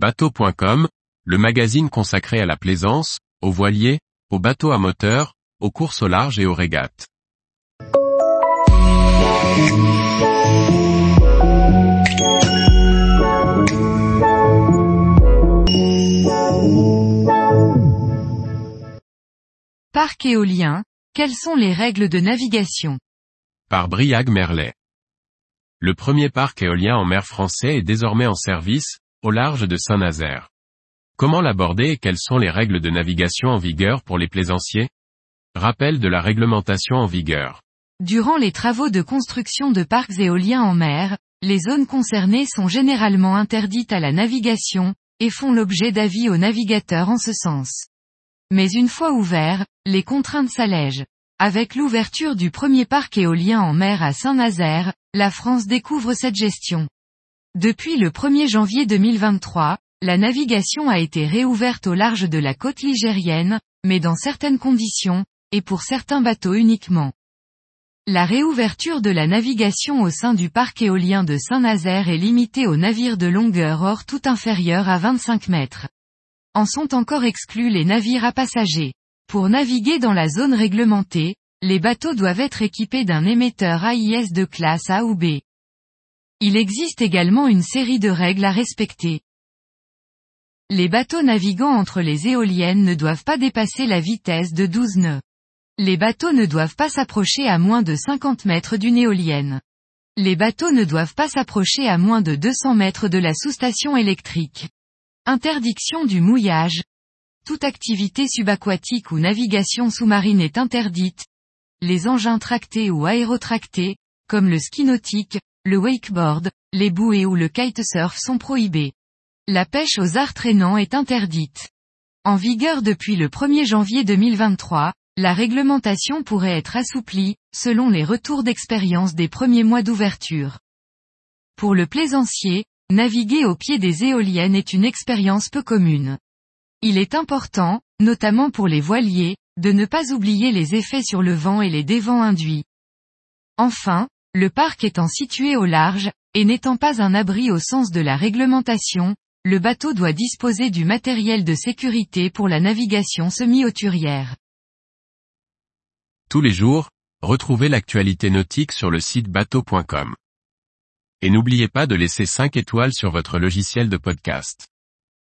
Bateau.com, le magazine consacré à la plaisance, aux voiliers, aux bateaux à moteur, aux courses au large et aux régates. Parc éolien, quelles sont les règles de navigation? Par Briag Merlet. Le premier parc éolien en mer français est désormais en service, au large de Saint-Nazaire. Comment l'aborder et quelles sont les règles de navigation en vigueur pour les plaisanciers? Rappel de la réglementation en vigueur. Durant les travaux de construction de parcs éoliens en mer, les zones concernées sont généralement interdites à la navigation, et font l'objet d'avis aux navigateurs en ce sens. Mais une fois ouverts, les contraintes s'allègent. Avec l'ouverture du premier parc éolien en mer à Saint-Nazaire, la France découvre cette gestion. Depuis le 1er janvier 2023, la navigation a été réouverte au large de la côte ligérienne, mais dans certaines conditions, et pour certains bateaux uniquement. La réouverture de la navigation au sein du parc éolien de Saint-Nazaire est limitée aux navires de longueur hors tout inférieure à 25 mètres. En sont encore exclus les navires à passagers. Pour naviguer dans la zone réglementée, les bateaux doivent être équipés d'un émetteur AIS de classe A ou B. Il existe également une série de règles à respecter. Les bateaux naviguant entre les éoliennes ne doivent pas dépasser la vitesse de 12 nœuds. Les bateaux ne doivent pas s'approcher à moins de 50 mètres d'une éolienne. Les bateaux ne doivent pas s'approcher à moins de 200 mètres de la sous-station électrique. Interdiction du mouillage. Toute activité subaquatique ou navigation sous-marine est interdite. Les engins tractés ou aérotractés, comme le ski nautique, le wakeboard, les bouées ou le kitesurf sont prohibés. La pêche aux arts traînants est interdite. En vigueur depuis le 1er janvier 2023, la réglementation pourrait être assouplie, selon les retours d'expérience des premiers mois d'ouverture. Pour le plaisancier, Naviguer au pied des éoliennes est une expérience peu commune. Il est important, notamment pour les voiliers, de ne pas oublier les effets sur le vent et les dévents induits. Enfin, le parc étant situé au large, et n'étant pas un abri au sens de la réglementation, le bateau doit disposer du matériel de sécurité pour la navigation semi-auturière. Tous les jours, retrouvez l'actualité nautique sur le site bateau.com. Et n'oubliez pas de laisser 5 étoiles sur votre logiciel de podcast.